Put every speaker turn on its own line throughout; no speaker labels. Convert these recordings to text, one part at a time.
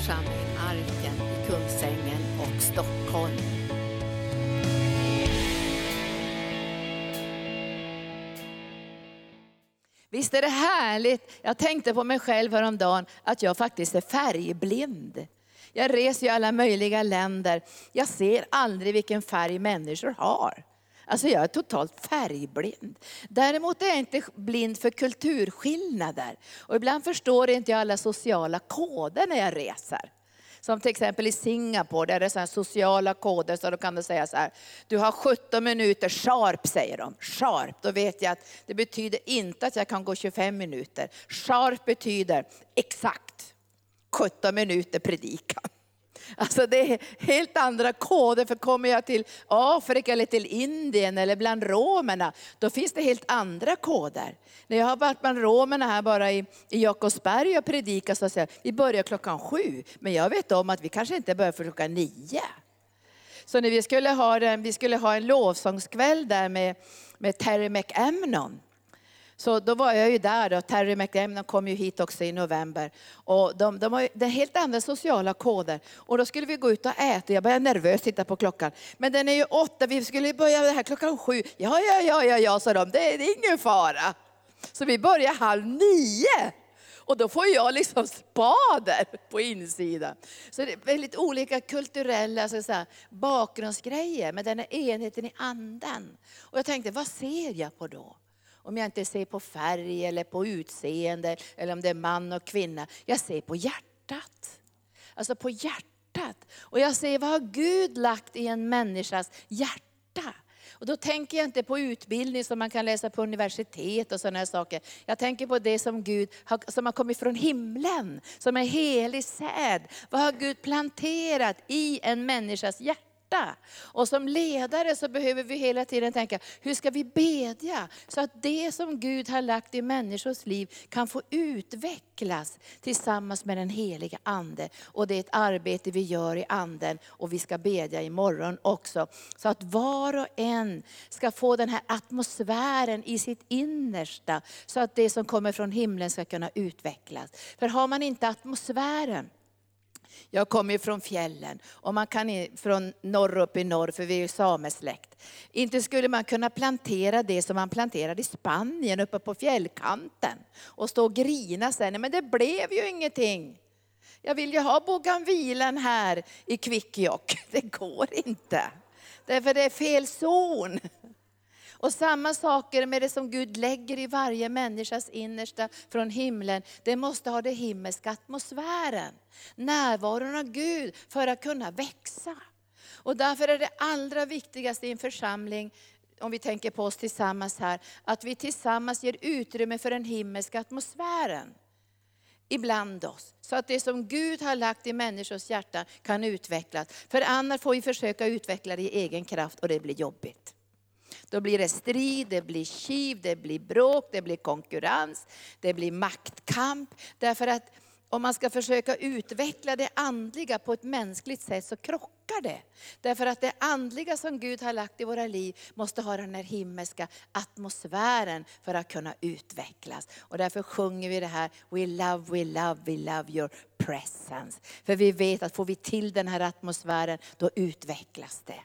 församling Arken i Kungsängen och Stockholm. Visst är det härligt? Jag tänkte på mig själv häromdagen att jag faktiskt är färgblind. Jag reser i alla möjliga länder. Jag ser aldrig vilken färg människor har. Alltså jag är totalt färgblind. Däremot är jag inte blind för kulturskillnader. Och ibland förstår inte jag alla sociala koder när jag reser. Som till exempel i Singapore, där det är så sociala koder, så då kan du säga så här, du har 17 minuter sharp säger de. Sharp, då vet jag att det betyder inte att jag kan gå 25 minuter. Sharp betyder exakt 17 minuter predikan. Alltså det är helt andra koder, för kommer jag till Afrika eller till Indien eller bland romerna, då finns det helt andra koder. När jag har varit bland romerna här bara i, i Jakobsberg och predikat så säger vi börjar klockan sju, men jag vet om att vi kanske inte börjar för klockan nio. Så när vi skulle ha, vi skulle ha en lovsångskväll där med, med Terry McAmnon, så då var jag ju där och Terry McDemin kom ju hit också i november. Och de, de har det är helt andra sociala koder. Och då skulle vi gå ut och äta. Jag började nervöst titta på klockan. Men den är ju åtta, vi skulle börja det här klockan sju. Ja, ja, ja, ja, ja, sa de. Det, är ingen fara. Så vi börjar halv nio. Och då får jag liksom spader på insidan. Så det är väldigt olika kulturella så säga, bakgrundsgrejer med den här enheten i anden. Och jag tänkte, vad ser jag på då? Om jag inte ser på färg eller på utseende eller om det är man och kvinna. Jag ser på hjärtat. Alltså på hjärtat. Och jag ser vad har Gud lagt i en människas hjärta. Och då tänker jag inte på utbildning som man kan läsa på universitet och sådana saker. Jag tänker på det som Gud har, som har kommit från himlen, som är helig säd. Vad har Gud planterat i en människas hjärta? Hjärta. Och som ledare så behöver vi hela tiden tänka, hur ska vi bedja? Så att det som Gud har lagt i människors liv kan få utvecklas tillsammans med den heliga Ande. Och det är ett arbete vi gör i Anden och vi ska bedja imorgon också. Så att var och en ska få den här atmosfären i sitt innersta. Så att det som kommer från himlen ska kunna utvecklas. För har man inte atmosfären, jag kommer från fjällen och man kan från norr upp i norr, för vi är ju samesläkt. Inte skulle man kunna plantera det som man planterade i Spanien uppe på fjällkanten och stå och grina sen, men det blev ju ingenting. Jag vill ju ha bougainvillen här i Kvikkjokk. Det går inte. Därför det är fel zon. Och samma saker med det som Gud lägger i varje människas innersta från himlen. Det måste ha den himmelska atmosfären. Närvaron av Gud för att kunna växa. Och därför är det allra viktigaste i en församling, om vi tänker på oss tillsammans här, att vi tillsammans ger utrymme för den himmelska atmosfären ibland oss. Så att det som Gud har lagt i människors hjärta kan utvecklas. För annars får vi försöka utveckla det i egen kraft och det blir jobbigt. Då blir det strid, det blir kiv, det blir bråk, det blir konkurrens, det blir maktkamp. Därför att om man ska försöka utveckla det andliga på ett mänskligt sätt så krockar det. Därför att det andliga som Gud har lagt i våra liv måste ha den här himmelska atmosfären för att kunna utvecklas. Och därför sjunger vi det här, We love, we love, we love your presence. För vi vet att får vi till den här atmosfären, då utvecklas det.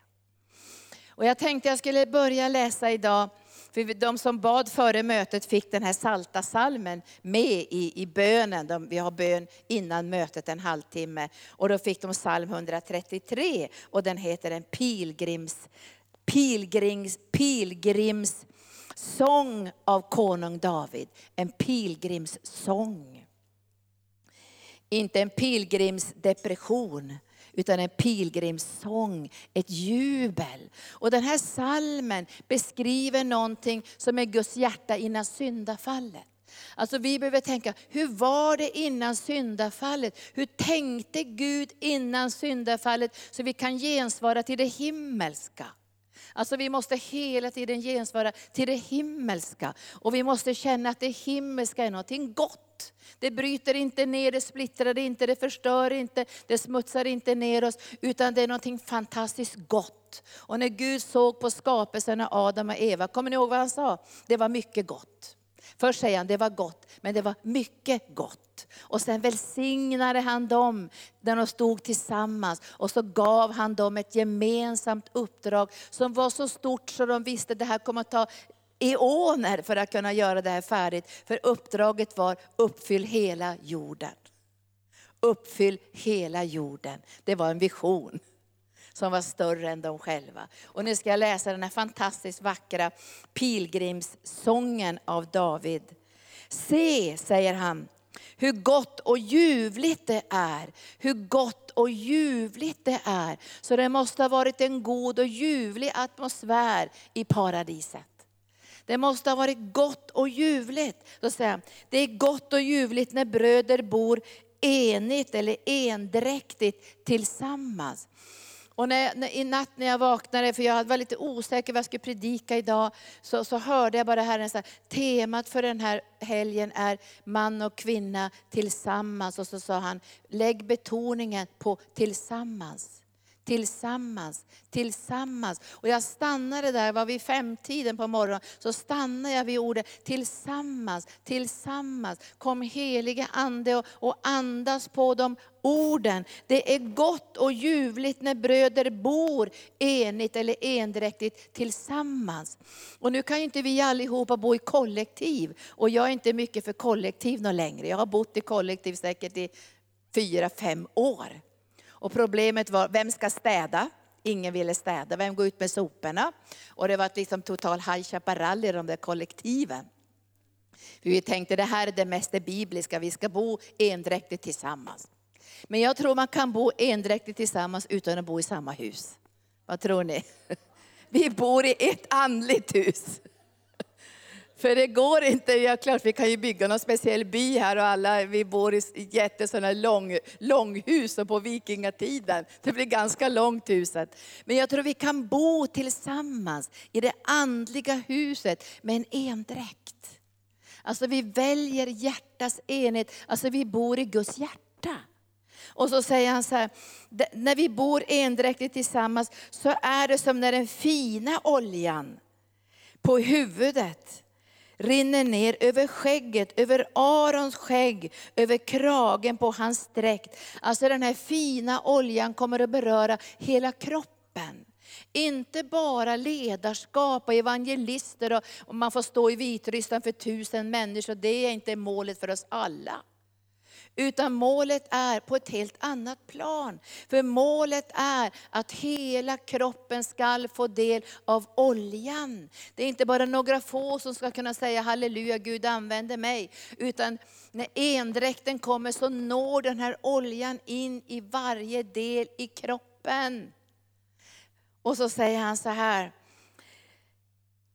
Och jag tänkte jag skulle börja läsa idag, för de som bad före mötet fick den här salta salmen med i, i bönen. De, vi har bön innan mötet en halvtimme. Och då fick de psalm 133 och den heter en pilgrims, pilgrims, pilgrims sång av konung David. En pilgrimssång. Inte en pilgrimsdepression utan en pilgrimssång, ett jubel. Och den här salmen beskriver någonting som är Guds hjärta innan syndafallet. Alltså vi behöver tänka, hur var det innan syndafallet? Hur tänkte Gud innan syndafallet? Så vi kan gensvara till det himmelska. Alltså vi måste hela tiden gensvara till det himmelska. Och vi måste känna att det himmelska är någonting gott. Det bryter inte ner, det splittrar inte, det förstör inte, det smutsar inte ner oss. Utan det är någonting fantastiskt gott. Och när Gud såg på skapelsen av Adam och Eva, kommer ni ihåg vad han sa? Det var mycket gott. Först säger han, det var gott, men det var mycket gott. Och sen välsignade han dem när de stod tillsammans. Och så gav han dem ett gemensamt uppdrag som var så stort så de visste att det här kommer att ta eoner för att kunna göra det här färdigt. För uppdraget var, uppfyll hela jorden. Uppfyll hela jorden. Det var en vision som var större än de själva. Och nu ska jag läsa den här fantastiskt vackra pilgrimssången av David. Se, säger han, hur gott och ljuvligt det är. Hur gott och ljuvligt det är. Så det måste ha varit en god och ljuvlig atmosfär i paradiset. Det måste ha varit gott och ljuvligt. Då säger han, det är gott och ljuvligt när bröder bor enigt eller endräktigt tillsammans. Och när, när, I natt när jag vaknade, för jag var lite osäker vad jag skulle predika idag, så, så hörde jag bara Herren säga, temat för den här helgen är man och kvinna tillsammans. Och så sa han, lägg betoningen på tillsammans. Tillsammans, tillsammans. Och jag stannade där, var vid femtiden på morgonen, så stannade jag vid ordet tillsammans, tillsammans. Kom helige Ande och, och andas på de orden. Det är gott och ljuvligt när bröder bor enigt eller endräktigt tillsammans. Och nu kan ju inte vi allihopa bo i kollektiv. Och jag är inte mycket för kollektiv någon längre. Jag har bott i kollektiv säkert i fyra, fem år. Och problemet var, vem ska städa? Ingen ville städa. Vem går ut med soporna? Och det var liksom total High Chaparral i de där kollektiven. Vi tänkte det här är det mest bibliska, vi ska bo endräktigt tillsammans. Men jag tror man kan bo endräktigt tillsammans utan att bo i samma hus. Vad tror ni? Vi bor i ett andligt hus. För det går inte, ja klart vi kan ju bygga någon speciell by här och alla, vi bor i jättesådana lång, långhus och på vikingatiden. Det blir ganska långt huset. Men jag tror vi kan bo tillsammans i det andliga huset med en endräkt. Alltså vi väljer hjärtas enhet, alltså vi bor i Guds hjärta. Och så säger han så här, när vi bor endräktigt tillsammans så är det som när den fina oljan på huvudet rinner ner över skägget, över Arons skägg, över kragen på hans dräkt. Alltså den här fina oljan kommer att beröra hela kroppen. Inte bara ledarskap och evangelister och, man får stå i Vitryssland för tusen människor, det är inte målet för oss alla. Utan målet är på ett helt annat plan. För målet är att hela kroppen ska få del av oljan. Det är inte bara några få som ska kunna säga halleluja, Gud använder mig. Utan när endräkten kommer så når den här oljan in i varje del i kroppen. Och så säger han så här,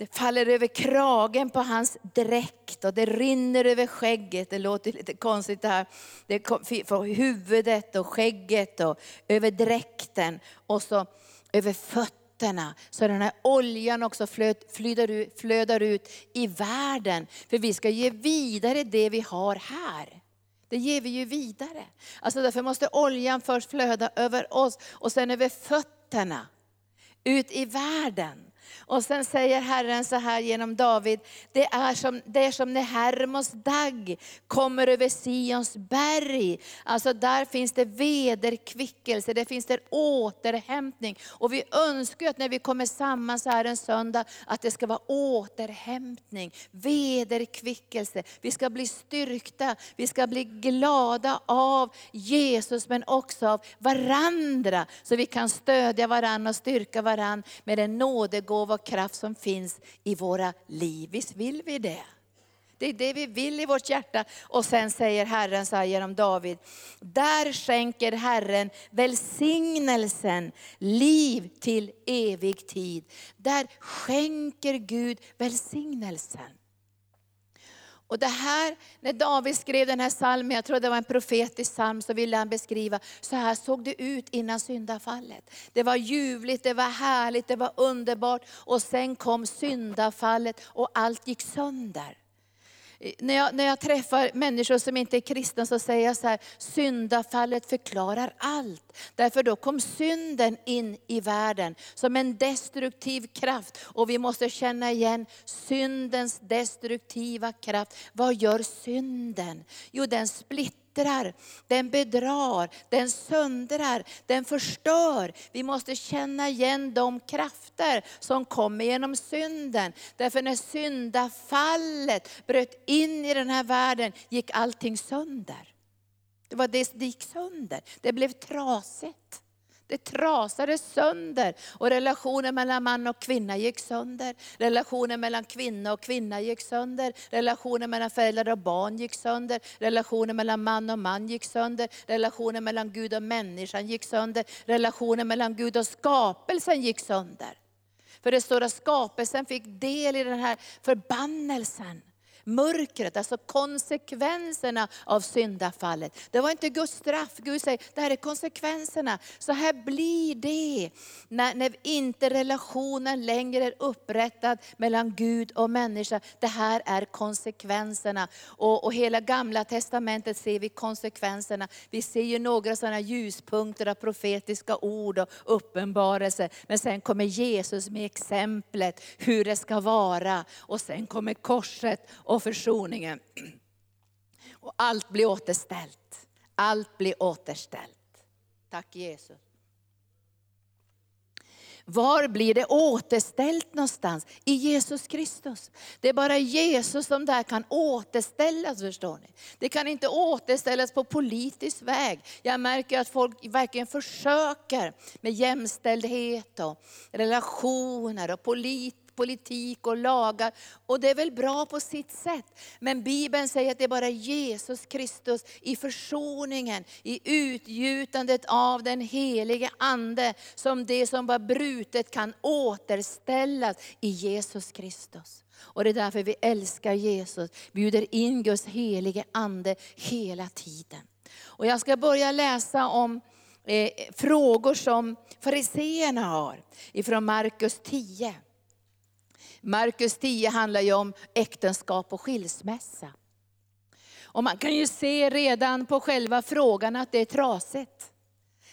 det faller över kragen på hans dräkt och det rinner över skägget. Det låter lite konstigt det här. Det är huvudet och skägget och över dräkten och så över fötterna. Så den här oljan också flödar ut, flödar ut i världen. För vi ska ge vidare det vi har här. Det ger vi ju vidare. Alltså därför måste oljan först flöda över oss och sen över fötterna. Ut i världen. Och sen säger Herren så här genom David, det är som, det är som när Hermos dag kommer över Sions berg. Alltså där finns det vederkvickelse, det finns det återhämtning. Och vi önskar att när vi kommer samman så här en söndag, att det ska vara återhämtning, vederkvickelse. Vi ska bli styrkta, vi ska bli glada av Jesus men också av varandra. Så vi kan stödja varandra och styrka varandra med den nådegåva och kraft som finns i våra liv. Visst vill vi det? Det är det vi vill i vårt hjärta. Och sen säger Herren så här genom David, där skänker Herren välsignelsen, liv till evig tid. Där skänker Gud välsignelsen. Och det här, när David skrev den här salmen, jag tror det var en profetisk psalm, så ville han beskriva, så här såg det ut innan syndafallet. Det var ljuvligt, det var härligt, det var underbart. Och sen kom syndafallet och allt gick sönder. När jag, när jag träffar människor som inte är kristna så säger jag så här, syndafallet förklarar allt. Därför då kom synden in i världen som en destruktiv kraft. Och vi måste känna igen syndens destruktiva kraft. Vad gör synden? Jo den splittrar splittrar, den bedrar, den söndrar, den förstör. Vi måste känna igen de krafter som kommer genom synden. Därför när syndafallet bröt in i den här världen gick allting sönder. Det var det som gick sönder. Det blev trasigt. Det trasade sönder och relationen mellan man och kvinna gick sönder. Relationen mellan kvinna och kvinna gick sönder. Relationen mellan föräldrar och barn gick sönder. Relationen mellan man och man gick sönder. Relationen mellan Gud och människan gick sönder. Relationen mellan Gud och skapelsen gick sönder. För det står att skapelsen fick del i den här förbannelsen mörkret, alltså konsekvenserna av syndafallet. Det var inte Guds straff, Gud säger, det här är konsekvenserna. Så här blir det när, när inte relationen längre är upprättad mellan Gud och människa. Det här är konsekvenserna. Och, och hela gamla testamentet ser vi konsekvenserna. Vi ser ju några sådana ljuspunkter av profetiska ord och uppenbarelser. Men sen kommer Jesus med exemplet hur det ska vara. Och sen kommer korset och försoningen. Och allt blir återställt. Allt blir återställt. Tack Jesus. Var blir det återställt någonstans? I Jesus Kristus. Det är bara Jesus som där kan återställas, förstår ni. Det kan inte återställas på politisk väg. Jag märker att folk verkligen försöker med jämställdhet och relationer och polit politik och lagar. Och det är väl bra på sitt sätt. Men Bibeln säger att det är bara Jesus Kristus i försoningen, i utgjutandet av den helige Ande, som det som var brutet kan återställas i Jesus Kristus. Och det är därför vi älskar Jesus, bjuder in Guds helige Ande hela tiden. Och jag ska börja läsa om eh, frågor som fariseerna har, ifrån Markus 10. Markus 10 handlar ju om äktenskap och skilsmässa. Och man kan ju se redan på själva frågan att det är trasigt.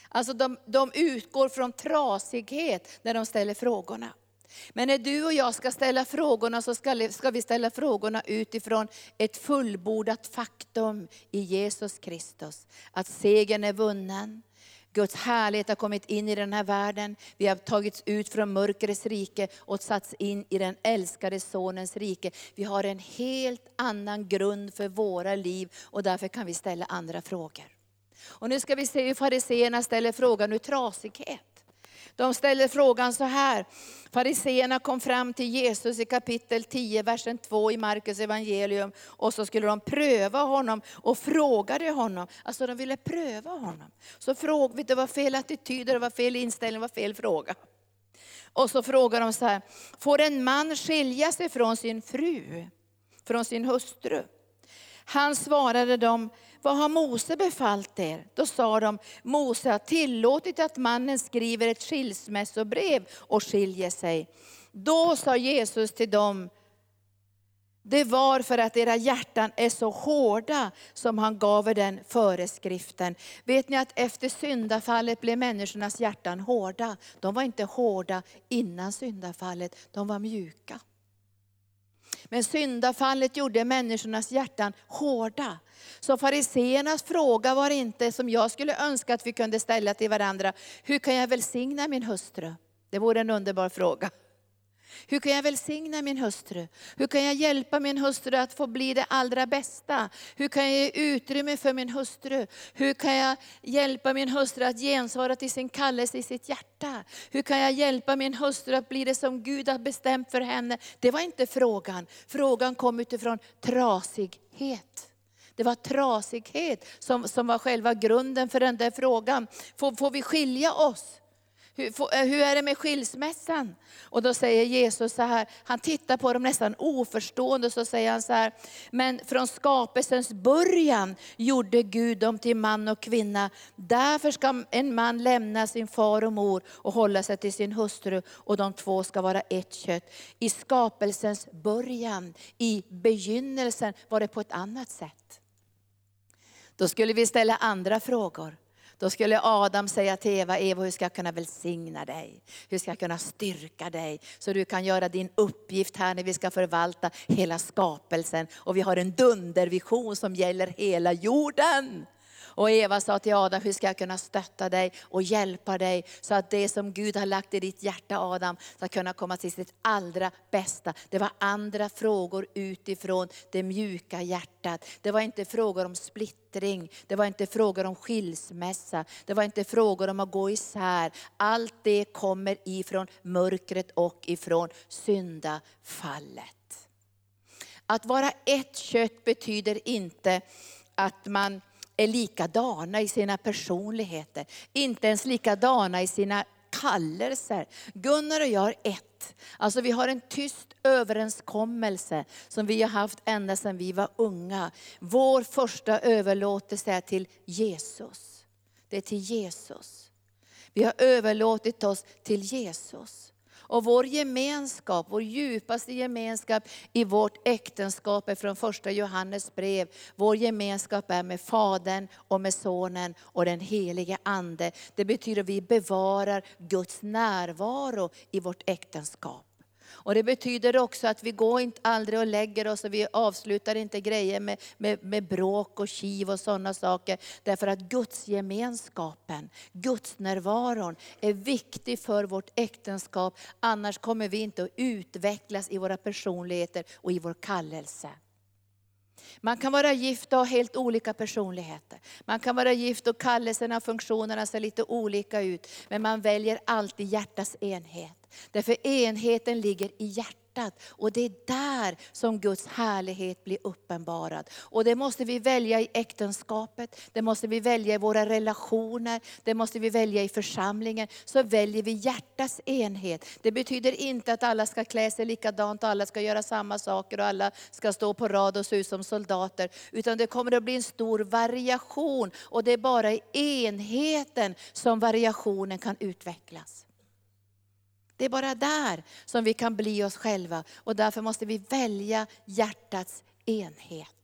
Alltså de, de utgår från trasighet när de ställer frågorna. Men när du och jag ska ställa frågorna så ska, ska vi ställa frågorna utifrån ett fullbordat faktum i Jesus Kristus. Att segern är vunnen, Guds härlighet har kommit in i den här världen. Vi har tagits ut från mörkrets rike och satts in i den älskade Sonens rike. Vi har en helt annan grund för våra liv och därför kan vi ställa andra frågor. Och nu ska vi se hur fariseerna ställer frågan ur trasighet. De ställer frågan så här. Fariseerna kom fram till Jesus i kapitel 10, versen 2 i Markus evangelium. Och så skulle de pröva honom och frågade honom. Alltså de ville pröva honom. Så frågade det var fel attityder, det var fel inställning, det var fel fråga. Och så frågar de så här, får en man skilja sig från sin fru, från sin hustru? Han svarade dem, vad har Mose befallt er? Då sa de, Mose har tillåtit att mannen skriver ett skilsmässobrev och skiljer sig. Då sa Jesus till dem, det var för att era hjärtan är så hårda som han gav er den föreskriften. Vet ni att efter syndafallet blev människornas hjärtan hårda. De var inte hårda innan syndafallet, de var mjuka. Men syndafallet gjorde människornas hjärtan hårda. Så fariseernas fråga var inte som jag skulle önska att vi kunde ställa till varandra. Hur kan jag välsigna min hustru? Det vore en underbar fråga. Hur kan jag välsigna min hustru? Hur kan jag hjälpa min hustru att få bli det allra bästa? Hur kan jag ge utrymme för min hustru? Hur kan jag hjälpa min hustru att gensvara till sin kallelse i sitt hjärta? Hur kan jag hjälpa min hustru att bli det som Gud har bestämt för henne? Det var inte frågan. Frågan kom utifrån trasighet. Det var trasighet som, som var själva grunden för den där frågan. Får, får vi skilja oss? Hur, eh, hur är det med skilsmässan? Och då säger Jesus så här, han tittar på dem nästan oförstående, så säger han så här, men från skapelsens början gjorde Gud dem till man och kvinna. Därför ska en man lämna sin far och mor och hålla sig till sin hustru och de två ska vara ett kött. I skapelsens början, i begynnelsen var det på ett annat sätt. Då skulle vi ställa andra frågor. Då skulle Adam säga till Eva, Eva hur ska jag kunna välsigna dig? Hur ska jag kunna styrka dig? Så du kan göra din uppgift här när vi ska förvalta hela skapelsen. Och vi har en dundervision som gäller hela jorden. Och Eva sa till Adam, hur ska jag kunna stötta dig och hjälpa dig så att det som Gud har lagt i ditt hjärta Adam ska kunna komma till sitt allra bästa. Det var andra frågor utifrån det mjuka hjärtat. Det var inte frågor om splittring, det var inte frågor om skilsmässa, det var inte frågor om att gå isär. Allt det kommer ifrån mörkret och ifrån syndafallet. Att vara ett kött betyder inte att man är likadana i sina personligheter. Inte ens likadana i sina kallelser. Gunnar och jag är ett. Alltså vi har en tyst överenskommelse som vi har haft ända sedan vi var unga. Vår första överlåtelse är till Jesus. Det är till Jesus. Vi har överlåtit oss till Jesus. Och vår gemenskap, vår djupaste gemenskap i vårt äktenskap är från första Johannes brev. Vår gemenskap är med Fadern och med Sonen och den helige Ande. Det betyder att vi bevarar Guds närvaro i vårt äktenskap. Och Det betyder också att vi går inte aldrig och lägger oss och vi avslutar inte grejer med, med, med bråk och kiv och sådana saker. Därför att Guds gemenskapen, Guds närvaron är viktig för vårt äktenskap. Annars kommer vi inte att utvecklas i våra personligheter och i vår kallelse. Man kan vara gift och ha helt olika personligheter. Man kan vara gift och kallelserna och funktionerna ser lite olika ut. Men man väljer alltid hjärtas enhet. Därför enheten ligger i hjärtat och det är där som Guds härlighet blir uppenbarad. Och det måste vi välja i äktenskapet, det måste vi välja i våra relationer, det måste vi välja i församlingen. Så väljer vi hjärtats enhet. Det betyder inte att alla ska klä sig likadant, alla ska göra samma saker och alla ska stå på rad och se ut som soldater. Utan det kommer att bli en stor variation och det är bara i enheten som variationen kan utvecklas. Det är bara där som vi kan bli oss själva och därför måste vi välja hjärtats enhet.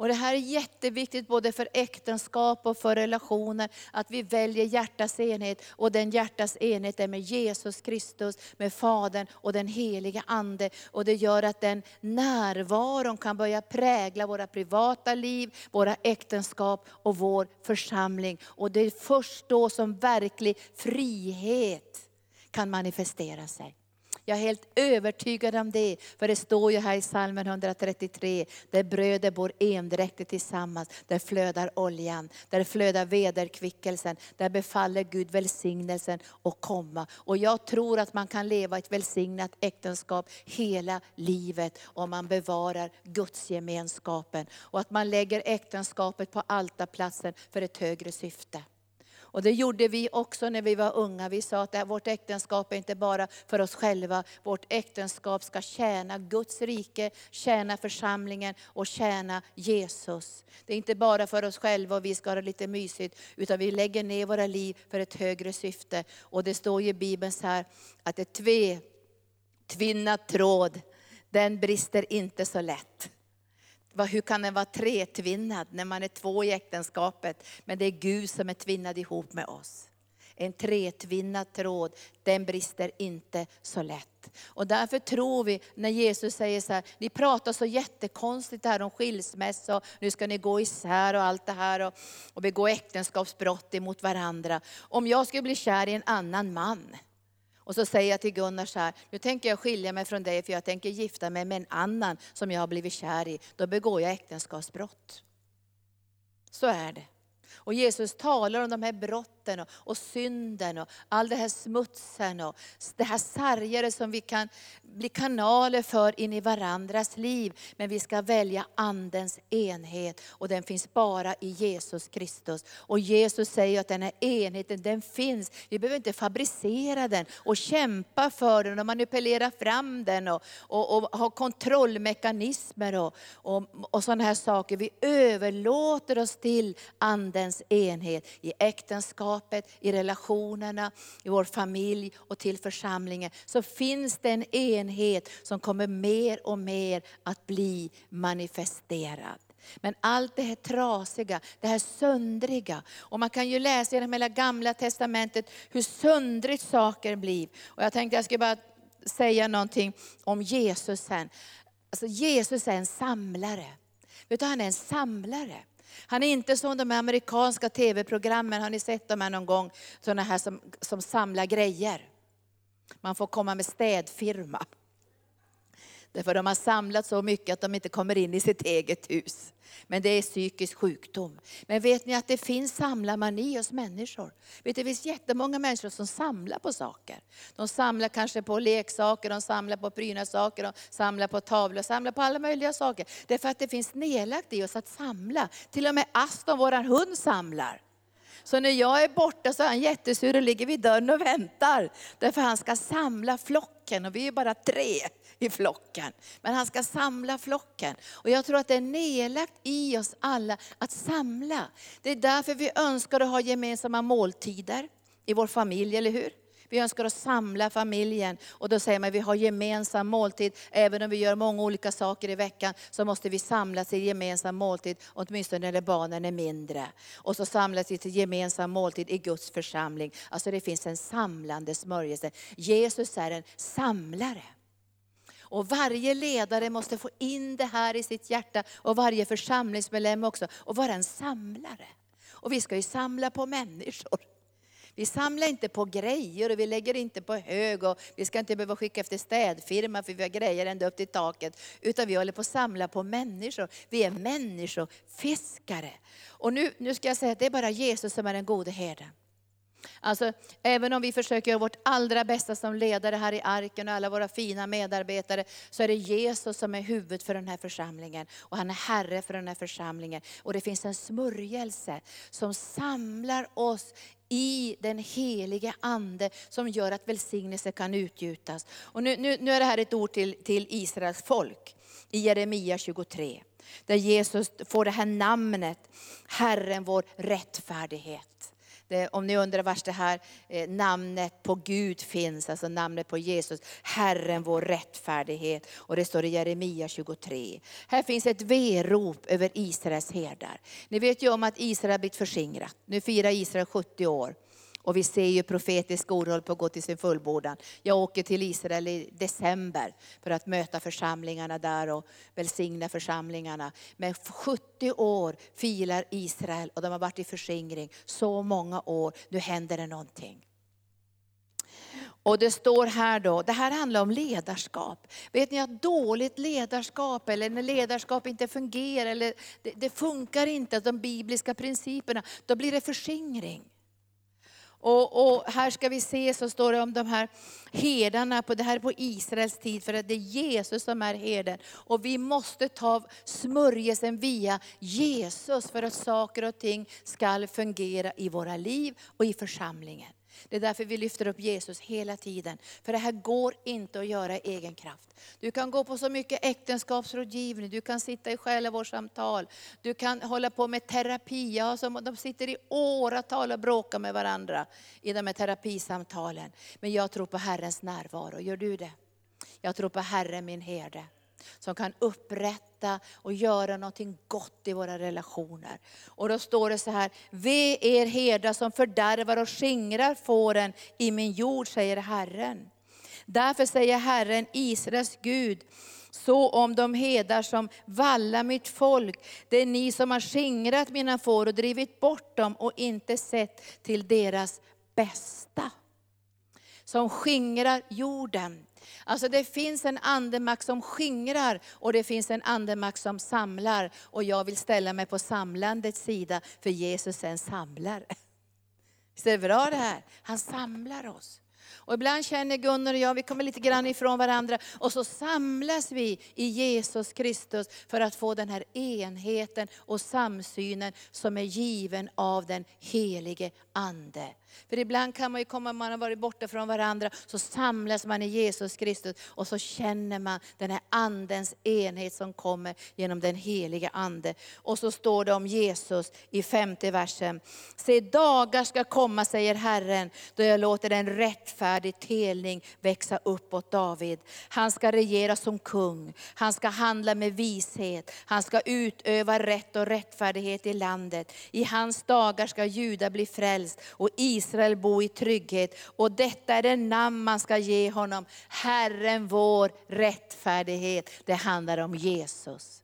Och Det här är jätteviktigt både för äktenskap och för relationer, att vi väljer hjärtats enhet. Och den hjärtats enhet är med Jesus Kristus, med Fadern och den heliga Ande. Och det gör att den närvaron kan börja prägla våra privata liv, våra äktenskap och vår församling. Och det är först då som verklig frihet kan manifestera sig. Jag är helt övertygad om det, för det står ju här i psalmen 133, där bröder bor endräktigt tillsammans, där flödar oljan, där flödar vederkvickelsen, där befaller Gud välsignelsen att komma. Och jag tror att man kan leva ett välsignat äktenskap hela livet om man bevarar Guds gemenskapen och att man lägger äktenskapet på altarplatsen för ett högre syfte. Och det gjorde vi också när vi var unga. Vi sa att vårt äktenskap är inte bara för oss själva. Vårt äktenskap ska tjäna Guds rike, tjäna församlingen och tjäna Jesus. Det är inte bara för oss själva och vi ska ha det lite mysigt, utan vi lägger ner våra liv för ett högre syfte. Och det står ju i Bibeln så här, att ett tve, tvinnad tråd, den brister inte så lätt. Hur kan den vara tretvinnad när man är två i äktenskapet? Men det är Gud som är tvinnad ihop med oss. En tretvinnad tråd, den brister inte så lätt. Och därför tror vi, när Jesus säger så här, ni pratar så jättekonstigt här om skilsmässa, nu ska ni gå isär och allt det här och, och begå äktenskapsbrott emot varandra. Om jag skulle bli kär i en annan man, och så säger jag till Gunnar så här, nu tänker jag skilja mig från dig för jag tänker gifta mig med en annan som jag har blivit kär i. Då begår jag äktenskapsbrott. Så är det. Och Jesus talar om de här brotten och, och synden och all den här smutsen och det här sargare som vi kan bli kanaler för in i varandras liv. Men vi ska välja andens enhet och den finns bara i Jesus Kristus. Och Jesus säger att den här enheten den finns. Vi behöver inte fabricera den och kämpa för den och manipulera fram den och, och, och ha kontrollmekanismer och, och, och sådana här saker. Vi överlåter oss till andens enhet i äktenskapet, i relationerna, i vår familj och till församlingen. Så finns det en enhet som kommer mer och mer att bli manifesterad. Men allt det här trasiga, det här söndriga. Och man kan ju läsa genom hela gamla testamentet hur söndrigt saker blir. Och jag tänkte jag skulle bara säga någonting om Jesus sen. Alltså Jesus är en samlare. Vet du, han är en samlare. Han är inte som de amerikanska tv-programmen, har ni sett dem här någon gång? Sådana här som, som samlar grejer. Man får komma med städfirma. Därför de har samlat så mycket att de inte kommer in i sitt eget hus. Men det är psykisk sjukdom. Men vet ni att det finns samlarmani hos människor? Vet det finns jättemånga människor som samlar på saker. De samlar kanske på leksaker, de samlar på prydnadssaker, de samlar på tavlor, samlar på alla möjliga saker. Därför att det finns nedlagt i oss att samla. Till och med Aston, vår hund, samlar. Så när jag är borta så är han jättesur och ligger vid dörren och väntar. Därför han ska samla flocken och vi är bara tre i flocken. Men han ska samla flocken. Och jag tror att det är nedlagt i oss alla att samla. Det är därför vi önskar att ha gemensamma måltider i vår familj, eller hur? Vi önskar att samla familjen och då säger man att vi har gemensam måltid. Även om vi gör många olika saker i veckan så måste vi samlas till gemensam måltid, åtminstone när barnen är mindre. Och så samlas vi till gemensam måltid i Guds församling. Alltså det finns en samlande smörjelse. Jesus är en samlare. Och varje ledare måste få in det här i sitt hjärta och varje församlingsmedlem också och vara en samlare. Och vi ska ju samla på människor. Vi samlar inte på grejer och vi lägger inte på hög och vi ska inte behöva skicka efter städfirma för vi har grejer ända upp till taket. Utan vi håller på att samla på människor. Vi är människofiskare. Och nu, nu ska jag säga att det är bara Jesus som är den gode herden. Alltså, även om vi försöker göra vårt allra bästa som ledare här i arken och alla våra fina medarbetare, så är det Jesus som är huvudet för den här församlingen. Och han är Herre för den här församlingen. Och det finns en smörjelse som samlar oss i den helige Ande som gör att välsignelse kan utgjutas. Och nu, nu, nu är det här ett ord till, till Israels folk i Jeremia 23. Där Jesus får det här namnet, Herren vår rättfärdighet. Det, eh, om ni undrar var det här eh, namnet på Gud finns, alltså namnet på Jesus, Herren vår rättfärdighet. Och det står i Jeremia 23. Här finns ett verop över Israels herdar. Ni vet ju om att Israel har blivit förskingrat. Nu firar Israel 70 år. Och vi ser ju profetisk ord håller på att gå till sin fullbordan. Jag åker till Israel i december för att möta församlingarna där och välsigna församlingarna. Men 70 år filar Israel och de har varit i förskingring så många år. Nu händer det någonting. Och det står här då, det här handlar om ledarskap. Vet ni att dåligt ledarskap eller när ledarskap inte fungerar, eller det, det funkar inte, de bibliska principerna, då blir det förskingring. Och, och, här ska vi se, så står det om de här herdarna, på, det här är på Israels tid, för att det är Jesus som är herden. Och vi måste ta smörjelsen via Jesus för att saker och ting ska fungera i våra liv och i församlingen. Det är därför vi lyfter upp Jesus hela tiden. För det här går inte att göra i egen kraft. Du kan gå på så mycket äktenskapsrådgivning, du kan sitta i själavårdssamtal, du kan hålla på med terapi. Ja, de sitter i åratal och bråkar med varandra i de här terapisamtalen. Men jag tror på Herrens närvaro, gör du det? Jag tror på Herren min herde som kan upprätta och göra någonting gott i våra relationer. Och då står det så här, ve er herdar som fördärvar och skingrar fåren i min jord, säger Herren. Därför säger Herren, Israels Gud, så om de hedar som vallar mitt folk. Det är ni som har skingrat mina får och drivit bort dem och inte sett till deras bästa. som skingrar jorden. Alltså det finns en andemakt som skingrar och det finns en andemakt som samlar. Och jag vill ställa mig på samlandets sida, för Jesus är en samlare. Visst är det bra det här? Han samlar oss. Och ibland känner Gunnar och jag, vi kommer lite grann ifrån varandra och så samlas vi i Jesus Kristus för att få den här enheten och samsynen som är given av den helige Ande. För ibland kan man ju komma, man har varit borta från varandra, så samlas man i Jesus Kristus och så känner man den här andens enhet som kommer genom den heliga Ande. Och så står det om Jesus i femte versen. Se dagar ska komma, säger Herren, då jag låter en rättfärdig telning växa upp åt David. Han ska regera som kung, han ska handla med vishet, han ska utöva rätt och rättfärdighet i landet. I hans dagar ska Juda bli frälst och Israel Israel bo i trygghet. Och detta är det namn man ska ge honom, Herren vår rättfärdighet. Det handlar om Jesus.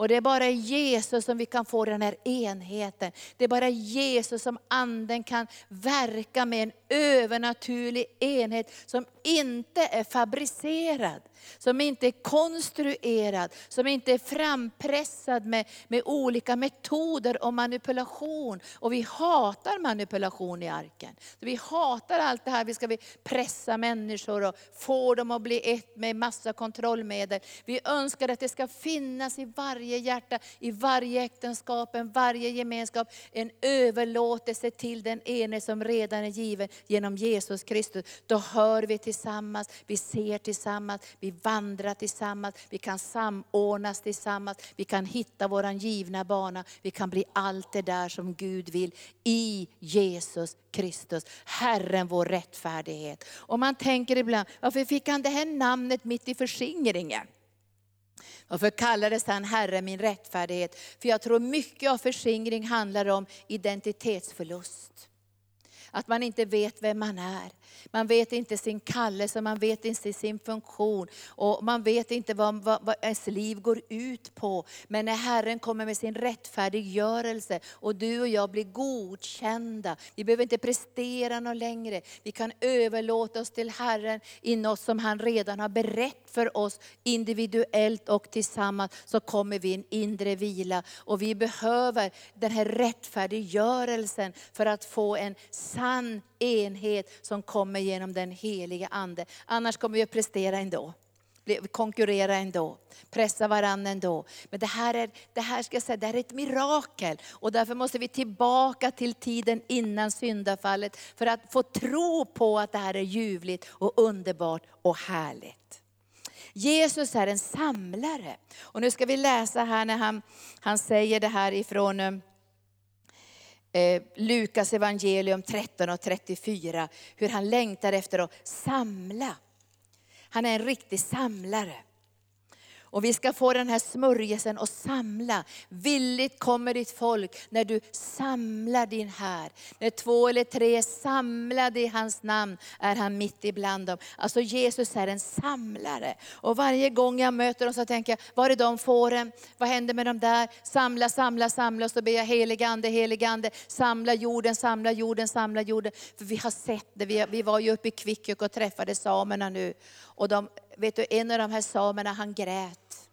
Och det är bara i Jesus som vi kan få den här enheten. Det är bara i Jesus som anden kan verka med en övernaturlig enhet som inte är fabricerad, som inte är konstruerad, som inte är frampressad med, med olika metoder och manipulation. Och vi hatar manipulation i arken. Vi hatar allt det här, vi ska vi pressa människor och få dem att bli ett med massa kontrollmedel. Vi önskar att det ska finnas i varje hjärta, i varje äktenskap, i varje gemenskap, en överlåtelse till den ene som redan är given genom Jesus Kristus. Då hör vi tillsammans, vi ser tillsammans, vi vandrar tillsammans, vi kan samordnas tillsammans, vi kan hitta vår givna bana, vi kan bli allt det där som Gud vill i Jesus Kristus, Herren vår rättfärdighet. Och man tänker ibland, varför fick han det här namnet mitt i förskingringen? Varför kallades han Herre min rättfärdighet? För jag tror mycket av förskingring handlar om identitetsförlust. Att man inte vet vem man är. Man vet inte sin kallelse, man vet inte sin funktion. Och man vet inte vad, vad, vad ens liv går ut på. Men när Herren kommer med sin rättfärdiggörelse och du och jag blir godkända. Vi behöver inte prestera något längre. Vi kan överlåta oss till Herren i något som han redan har berättat för oss individuellt och tillsammans. Så kommer vi i en inre vila. Och vi behöver den här rättfärdiggörelsen för att få en sann enhet som kommer genom den heliga Ande. Annars kommer vi att prestera ändå konkurrera ändå, pressa varandra ändå. Men det här, är, det, här ska jag säga, det här är ett mirakel. Och därför måste vi tillbaka till tiden innan syndafallet, för att få tro på att det här är ljuvligt och underbart och härligt. Jesus är en samlare. Och nu ska vi läsa här när han, han säger det här ifrån eh, eh, Lukas evangelium 13 och 34, hur han längtar efter att samla. Han är en riktig samlare. Och vi ska få den här smörjelsen och samla. Villigt kommer ditt folk när du samlar din här. När två eller tre är samlade i hans namn är han mitt ibland dem. Alltså Jesus är en samlare. Och varje gång jag möter dem så tänker jag, var är de fåren? Vad händer med de där? Samla, samla, samla. Och så ber jag heligande, heligande. Samla jorden, samla jorden, samla jorden. För vi har sett det. Vi, vi var ju uppe i Kvikkjokk och träffade samerna nu. Och de, vet du, en av de här samerna han grät.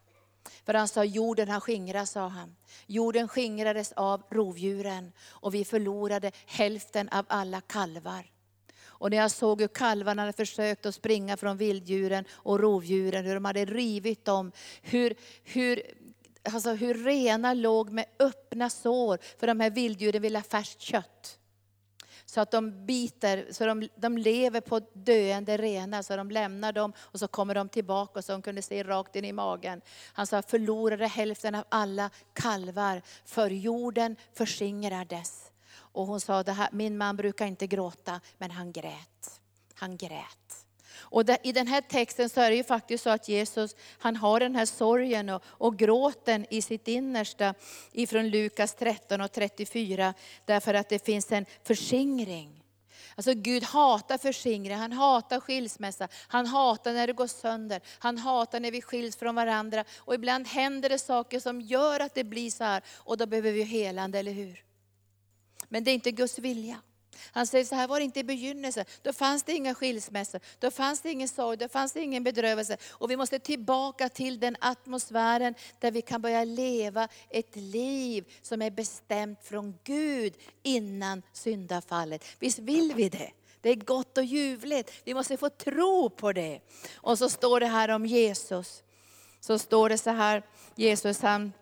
För han sa, jorden har skingrats, sa han. Jorden skingrades av rovdjuren och vi förlorade hälften av alla kalvar. Och när jag såg hur kalvarna hade försökt att springa från vilddjuren och rovdjuren, hur de hade rivit dem, hur, hur, alltså hur renar låg med öppna sår, för de här vilddjuren ville ha färskt kött. Så att de biter, så de, de lever på döende renar, så de lämnar dem och så kommer de tillbaka så de kunde se rakt in i magen. Han sa, förlorade hälften av alla kalvar, för jorden förskingrades. Och hon sa, det här, min man brukar inte gråta, men han grät. Han grät. Och I den här texten så är det ju faktiskt så att Jesus han har den här sorgen och, och gråten i sitt innersta ifrån Lukas 13 och 34. Därför att det finns en förskingring. Alltså Gud hatar förskingring, han hatar skilsmässa, han hatar när det går sönder, han hatar när vi skiljs från varandra. Och ibland händer det saker som gör att det blir så här och då behöver vi helande, eller hur? Men det är inte Guds vilja. Han säger så här var det inte i begynnelsen. Då fanns det inga skilsmässor, då fanns det ingen sorg, då fanns det ingen bedrövelse. Och vi måste tillbaka till den atmosfären där vi kan börja leva ett liv som är bestämt från Gud innan syndafallet. Visst vill vi det? Det är gott och ljuvligt. Vi måste få tro på det. Och så står det här om Jesus. Så står det så här, Jesus han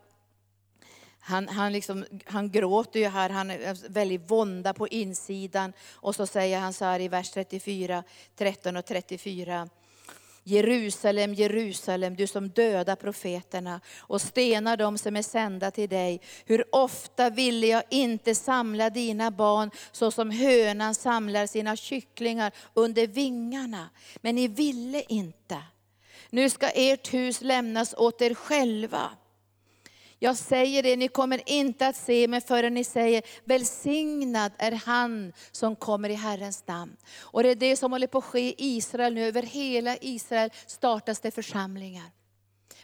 han, han, liksom, han gråter ju här, han är väldigt vånda på insidan. Och så säger han så här i vers 34, 13 och 34. Jerusalem, Jerusalem, du som dödar profeterna och stenar dem som är sända till dig. Hur ofta ville jag inte samla dina barn så som hönan samlar sina kycklingar under vingarna. Men ni ville inte. Nu ska ert hus lämnas åt er själva. Jag säger det, ni kommer inte att se mig förrän ni säger, välsignad är han som kommer i Herrens namn. Och det är det som håller på att ske i Israel nu, över hela Israel startas det församlingar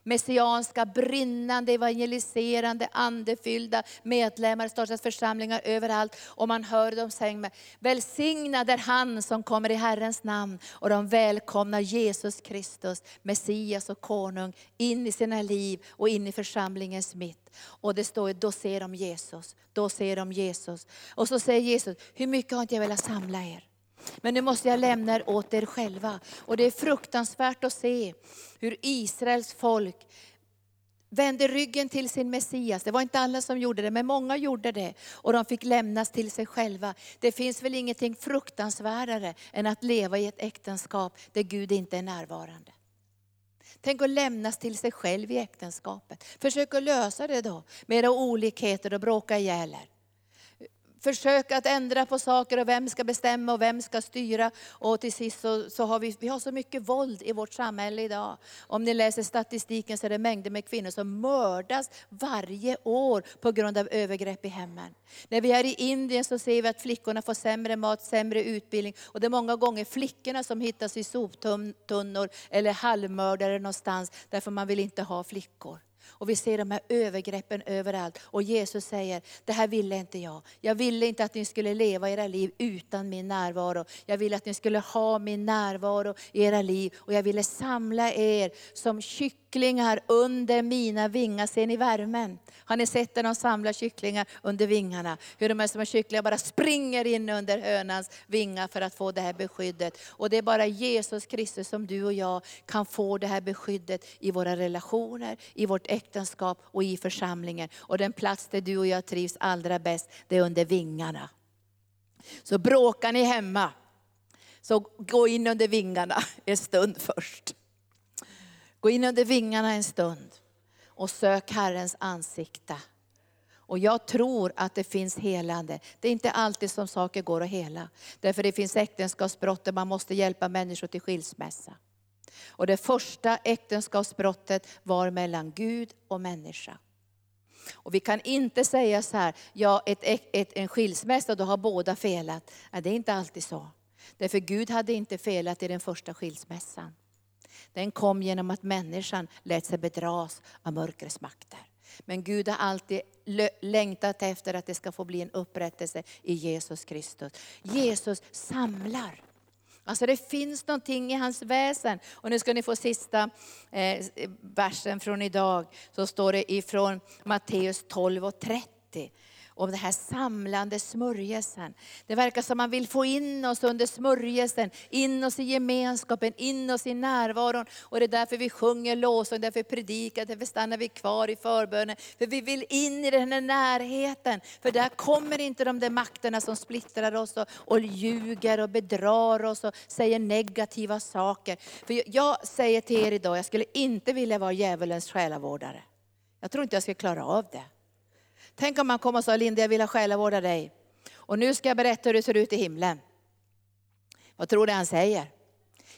messianska, brinnande, evangeliserande, andefyllda medlemmar, startas församlingar överallt. Och man hör dem säga, välsignad är han som kommer i Herrens namn. Och de välkomnar Jesus Kristus, Messias och konung, in i sina liv och in i församlingens mitt. Och det står, då ser de Jesus, då ser de Jesus. Och så säger Jesus, hur mycket har inte jag velat samla er? Men nu måste jag lämna er åt er själva. Och det är fruktansvärt att se hur Israels folk vände ryggen till sin Messias. Det var inte alla som gjorde det, men många gjorde det. Och de fick lämnas till sig själva. Det finns väl ingenting fruktansvärdare än att leva i ett äktenskap där Gud inte är närvarande. Tänk att lämnas till sig själv i äktenskapet. Försök att lösa det då, med era olikheter och bråka ihjäl er försök att ändra på saker och vem ska bestämma och vem ska styra. Och till sist så, så, har vi, vi har så mycket våld i vårt samhälle idag. Om ni läser statistiken så är det mängder med kvinnor som mördas varje år på grund av övergrepp i hemmen. När vi är i Indien så ser vi att flickorna får sämre mat, sämre utbildning. Och det är många gånger flickorna som hittas i soptunnor eller halvmördare någonstans därför man vill inte ha flickor. Och vi ser de här övergreppen överallt. Och Jesus säger, det här ville inte jag. Jag ville inte att ni skulle leva era liv utan min närvaro. Jag ville att ni skulle ha min närvaro i era liv. Och jag ville samla er som kycklingar under mina vingar. Ser ni värmen? Har ni sett när de samlar kycklingar under vingarna? Hur de här små kycklingarna bara springer in under hönans vingar för att få det här beskyddet. Och det är bara Jesus Kristus som du och jag kan få det här beskyddet i våra relationer, i vårt äktenskap och i församlingen. Och den plats där du och jag trivs allra bäst, det är under vingarna. Så bråkar ni hemma, så gå in under vingarna en stund först. Gå in under vingarna en stund och sök Herrens ansikte. Och jag tror att det finns helande. Det är inte alltid som saker går att hela. Därför det finns äktenskapsbrott där man måste hjälpa människor till skilsmässa. Och det första äktenskapsbrottet var mellan Gud och människa. Och vi kan inte säga så här, ja ett, ett, en skilsmässa, då har båda felat. Nej, det är inte alltid så. Därför Gud hade inte felat i den första skilsmässan. Den kom genom att människan lät sig bedras av mörkrets makter. Men Gud har alltid längtat efter att det ska få bli en upprättelse i Jesus Kristus. Jesus samlar. Alltså det finns någonting i hans väsen. Och nu ska ni få sista eh, versen från idag. Så står det ifrån Matteus 12 och 30 om den här samlande smörjelsen. Det verkar som man vill få in oss under smörjelsen, in oss i gemenskapen, in oss i närvaron. Och det är därför vi sjunger lovsång, därför predikar, därför stannar vi kvar i förbönen. För vi vill in i den här närheten. För där kommer inte de där makterna som splittrar oss och, och ljuger och bedrar oss och säger negativa saker. För jag säger till er idag, jag skulle inte vilja vara djävulens själavårdare. Jag tror inte jag skulle klara av det. Tänk om man kom och sa, Linda jag vill ha själavårda dig. Och nu ska jag berätta hur det ser ut i himlen. Vad tror du han säger?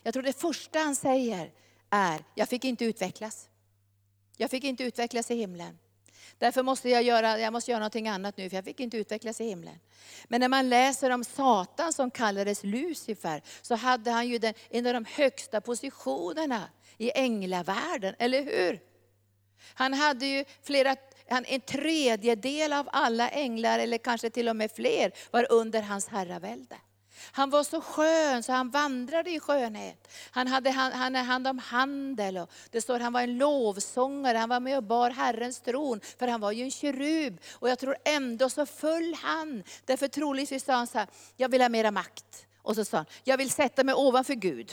Jag tror det första han säger är, jag fick inte utvecklas. Jag fick inte utvecklas i himlen. Därför måste jag göra, jag måste göra någonting annat nu, för jag fick inte utvecklas i himlen. Men när man läser om Satan som kallades Lucifer, så hade han ju den, en av de högsta positionerna i änglavärlden, eller hur? Han hade ju flera en tredjedel av alla änglar, eller kanske till och med fler, var under hans herravälde. Han var så skön så han vandrade i skönhet. Han hade hand, han hand om handel. Och det står att han var en lovsångare, han var med och bar Herrens tron. För han var ju en kerub. Och jag tror ändå så föll han. Därför troligtvis sa han så här, jag vill ha mera makt. Och så sa han, jag vill sätta mig ovanför Gud.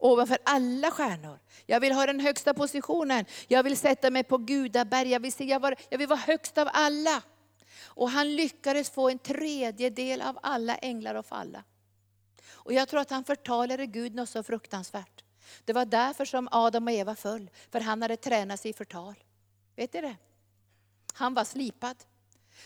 Ovanför alla stjärnor. Jag vill ha den högsta positionen. Jag vill sätta mig på gudaberg. Jag vill, se, jag, var, jag vill vara högst av alla. Och han lyckades få en tredjedel av alla änglar att falla. Och jag tror att han förtalade Gud något så fruktansvärt. Det var därför som Adam och Eva föll, för han hade tränat sig i förtal. Vet ni det? Han var slipad.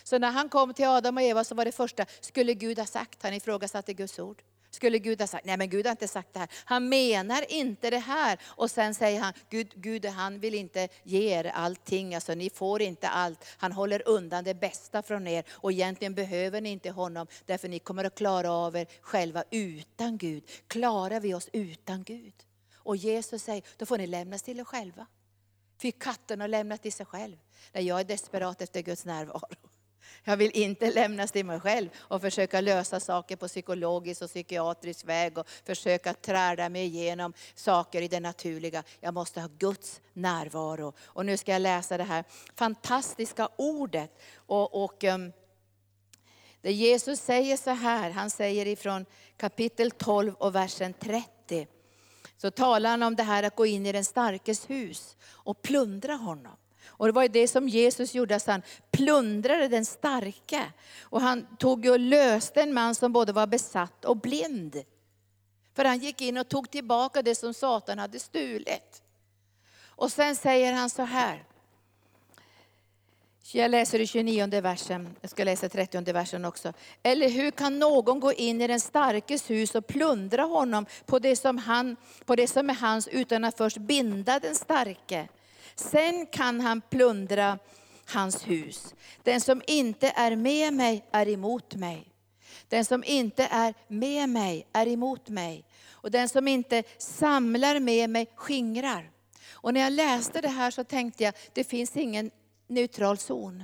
Så när han kom till Adam och Eva så var det första, skulle Gud ha sagt, han ifrågasatte Guds ord. Skulle Gud ha sagt, nej men Gud har inte sagt det här. Han menar inte det här. Och sen säger han, Gud, Gud han vill inte ge er allting, alltså ni får inte allt. Han håller undan det bästa från er. Och egentligen behöver ni inte honom, därför ni kommer att klara av er själva utan Gud. Klarar vi oss utan Gud? Och Jesus säger, då får ni lämnas till er själva. Fick katten har lämnat till sig själv. När jag är desperat efter Guds närvaro. Jag vill inte lämnas till mig själv och försöka lösa saker på psykologisk och psykiatrisk väg och försöka träda mig igenom saker i det naturliga. Jag måste ha Guds närvaro. Och nu ska jag läsa det här fantastiska ordet. Och, och um, det Jesus säger så här, han säger ifrån kapitel 12 och versen 30. Så talar han om det här att gå in i den starkes hus och plundra honom. Och det var det som Jesus gjorde, att han plundrade den starke. Och han tog och löste en man som både var besatt och blind. För han gick in och tog tillbaka det som Satan hade stulit. Och sen säger han så här. Jag läser i 29 versen, jag ska läsa 30 versen också. Eller hur kan någon gå in i den starkes hus och plundra honom på det som, han, på det som är hans utan att först binda den starke? Sen kan han plundra hans hus. Den som inte är med mig är emot mig. Den som inte är med mig är emot mig. Och den som inte samlar med mig skingrar. Och när jag läste det här så tänkte jag, det finns ingen neutral zon.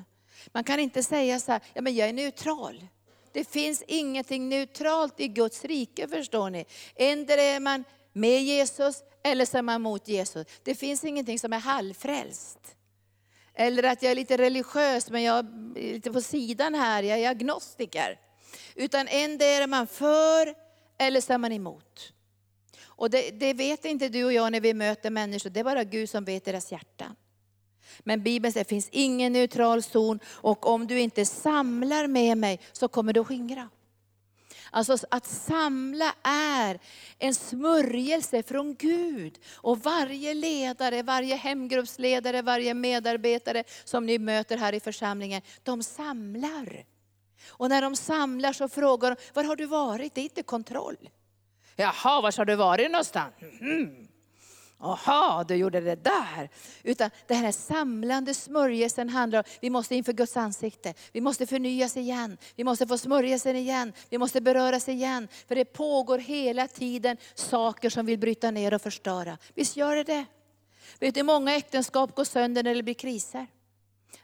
Man kan inte säga så här, ja men jag är neutral. Det finns ingenting neutralt i Guds rike förstår ni. Ändå är man med Jesus eller så är man mot Jesus. Det finns ingenting som är halvfrälst. Eller att jag är lite religiös men jag är lite på sidan här, jag är agnostiker. Utan en är man för eller så är man emot. Och det, det, vet inte du och jag när vi möter människor, det är bara Gud som vet deras hjärtan. Men Bibeln säger, det finns ingen neutral zon och om du inte samlar med mig så kommer du att skingra. Alltså att samla är en smörjelse från Gud. Och varje ledare, varje hemgruppsledare, varje medarbetare som ni möter här i församlingen, de samlar. Och när de samlar så frågar de, var har du varit? Det är inte kontroll. Jaha, var har du varit någonstans? Mm. Aha, du gjorde det där. Utan den här samlande smörjelsen handlar om, vi måste inför Guds ansikte. Vi måste förnyas igen. Vi måste få smörjelsen igen. Vi måste beröras igen. För det pågår hela tiden saker som vill bryta ner och förstöra. Visst gör det det? Vet du, många äktenskap går sönder när det blir kriser.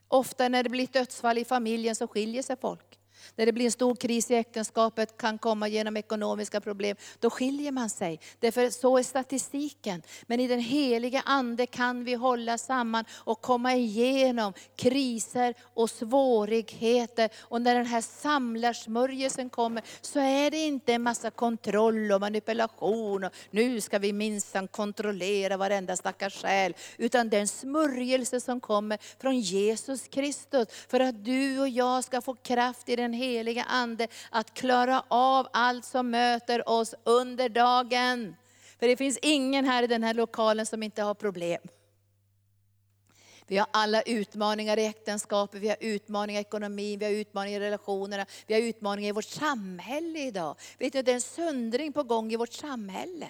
Ofta när det blir dödsfall i familjen så skiljer sig folk. När det blir en stor kris i äktenskapet, kan komma genom ekonomiska problem, då skiljer man sig. Därför så är statistiken. Men i den heliga Ande kan vi hålla samman och komma igenom kriser och svårigheter. Och när den här samlarsmörjelsen kommer så är det inte en massa kontroll och manipulation. Och nu ska vi minsann kontrollera varenda stackars själ. Utan det är en smörjelse som kommer från Jesus Kristus. För att du och jag ska få kraft i den heliga Ande att klara av allt som möter oss under dagen. För det finns ingen här i den här lokalen som inte har problem. Vi har alla utmaningar i äktenskapet, vi har utmaningar i ekonomin, vi har utmaningar i relationerna, vi har utmaningar i vårt samhälle idag. Vet ni, det är en söndring på gång i vårt samhälle.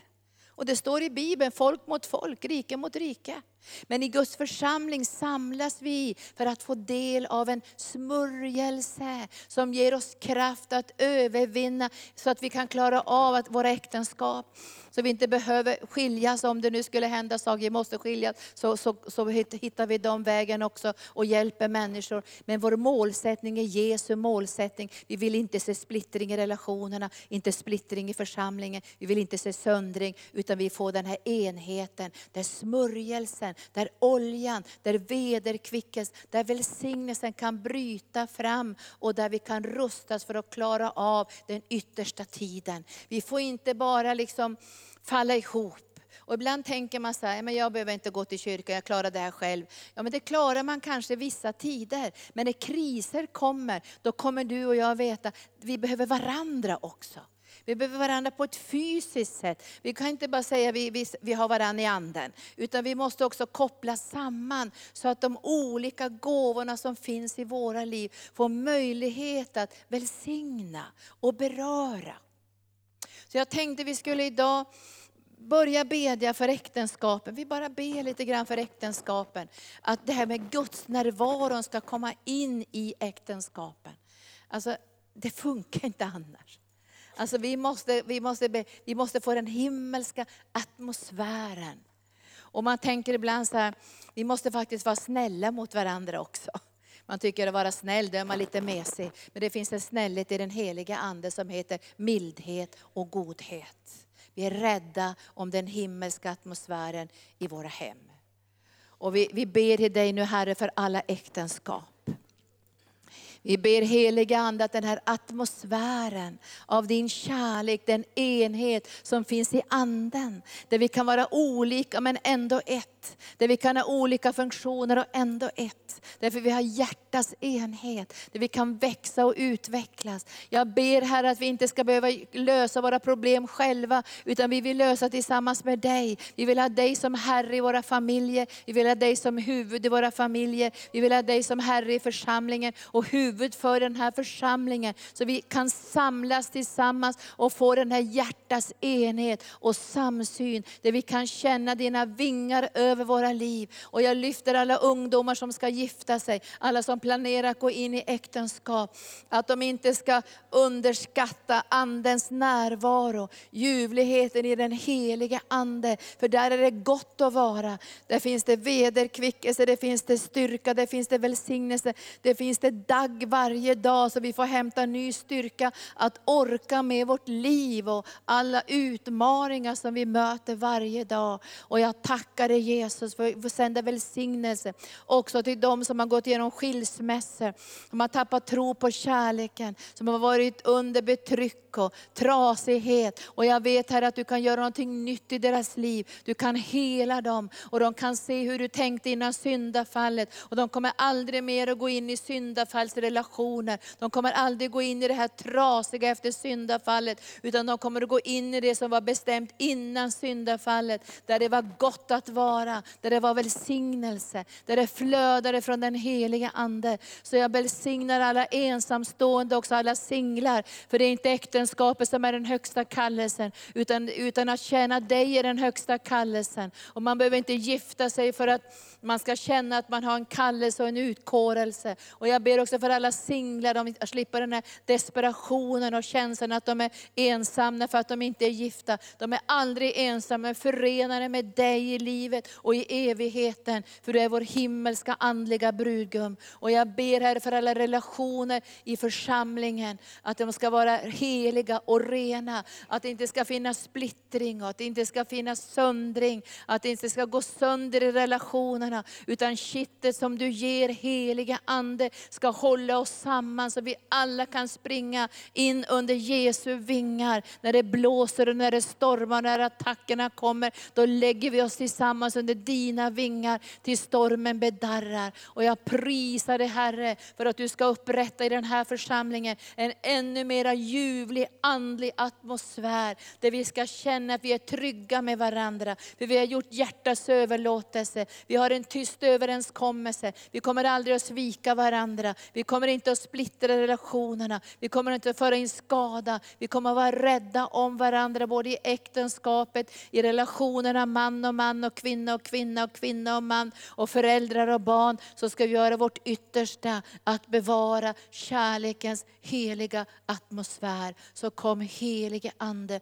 Och det står i Bibeln, folk mot folk, rike mot rike. Men i Guds församling samlas vi för att få del av en smörjelse som ger oss kraft att övervinna så att vi kan klara av att våra äktenskap. Så vi inte behöver skiljas om det nu skulle hända saker, vi måste skiljas, så, så, så hittar vi de vägen också och hjälper människor. Men vår målsättning är Jesu målsättning. Vi vill inte se splittring i relationerna, inte splittring i församlingen, vi vill inte se söndring, utan vi får den här enheten, den smörjelsen, där oljan, där vederkvickes, där välsignelsen kan bryta fram och där vi kan rustas för att klara av den yttersta tiden. Vi får inte bara liksom falla ihop. Och ibland tänker man så här, men jag behöver inte gå till kyrkan, jag klarar det här själv. Ja men det klarar man kanske vissa tider. Men när kriser kommer, då kommer du och jag veta, att vi behöver varandra också. Vi behöver varandra på ett fysiskt sätt. Vi kan inte bara säga att vi, vi, vi har varandra i anden. Utan vi måste också koppla samman så att de olika gåvorna som finns i våra liv får möjlighet att välsigna och beröra. Så jag tänkte vi skulle idag börja bedja för äktenskapen. Vi bara ber lite grann för äktenskapen. Att det här med Guds närvaron ska komma in i äktenskapen. Alltså, det funkar inte annars. Alltså vi, måste, vi, måste be, vi måste få den himmelska atmosfären. Och man tänker ibland så här, vi måste faktiskt vara snälla mot varandra också. Man tycker att vara snäll, då är man lite mesig. Men det finns en snällhet i den heliga Ande som heter mildhet och godhet. Vi är rädda om den himmelska atmosfären i våra hem. Och vi, vi ber till dig nu Herre för alla äktenskap. Vi ber heliga Ande att den här atmosfären av din kärlek, den enhet som finns i Anden, där vi kan vara olika men ändå ett. Där vi kan ha olika funktioner och ändå ett. Därför vi har hjärtas enhet, där vi kan växa och utvecklas. Jag ber Herre att vi inte ska behöva lösa våra problem själva, utan vi vill lösa tillsammans med dig. Vi vill ha dig som Herre i våra familjer, vi vill ha dig som huvud i våra familjer, vi vill ha dig som Herre i församlingen och huvud för den här församlingen. Så vi kan samlas tillsammans och få den här hjärtas enhet och samsyn, där vi kan känna dina vingar över våra liv. Och jag lyfter alla ungdomar som ska gifta sig, alla som planerar att gå in i äktenskap. Att de inte ska underskatta Andens närvaro, ljuvligheten i den helige Ande. För där är det gott att vara. Där finns det vederkvickelse, det finns det styrka, det finns det välsignelse, det finns det dagg varje dag så vi får hämta ny styrka att orka med vårt liv och alla utmaningar som vi möter varje dag. Och jag tackar dig Jesus för att sända välsignelse också till de som har gått igenom skilsmässor, som har tappat tro på kärleken, som har varit under betryck och trasighet. Och jag vet här att du kan göra någonting nytt i deras liv. Du kan hela dem och de kan se hur du tänkte innan syndafallet. Och de kommer aldrig mer att gå in i syndafallsrelationer relationer. De kommer aldrig gå in i det här trasiga efter syndafallet. Utan de kommer att gå in i det som var bestämt innan syndafallet. Där det var gott att vara, där det var välsignelse, där det flödade från den heliga Ande. Så jag välsignar alla ensamstående, också alla singlar. För det är inte äktenskapet som är den högsta kallelsen, utan, utan att tjäna dig är den högsta kallelsen. Och man behöver inte gifta sig för att man ska känna att man har en kallelse och en utkårelse. Och jag ber också för alla singlar, de slipper den här desperationen och känslan att de är ensamma för att de inte är gifta. De är aldrig ensamma, förenade med dig i livet och i evigheten. För du är vår himmelska andliga brudgum. Och jag ber här för alla relationer i församlingen, att de ska vara heliga och rena. Att det inte ska finnas splittring och att det inte ska finnas söndring. Att det inte ska gå sönder i relationerna. Utan kittet som du ger heliga Ande ska hålla oss samman så vi alla kan springa in under Jesu vingar. När det blåser och när det stormar, när attackerna kommer, då lägger vi oss tillsammans under dina vingar till stormen bedarrar. Och jag prisar dig Herre för att du ska upprätta i den här församlingen en ännu mera ljuvlig andlig atmosfär. Där vi ska känna att vi är trygga med varandra. För vi har gjort hjärtas överlåtelse. Vi har en tyst överenskommelse. Vi kommer aldrig att svika varandra. Vi kommer kommer inte att splittra relationerna. Vi kommer inte att föra in skada. Vi kommer att vara rädda om varandra, både i äktenskapet, i relationerna man och man, och kvinna och kvinna, och kvinna och man, och föräldrar och barn. Så ska vi göra vårt yttersta att bevara kärlekens heliga atmosfär. Så kom helige Ande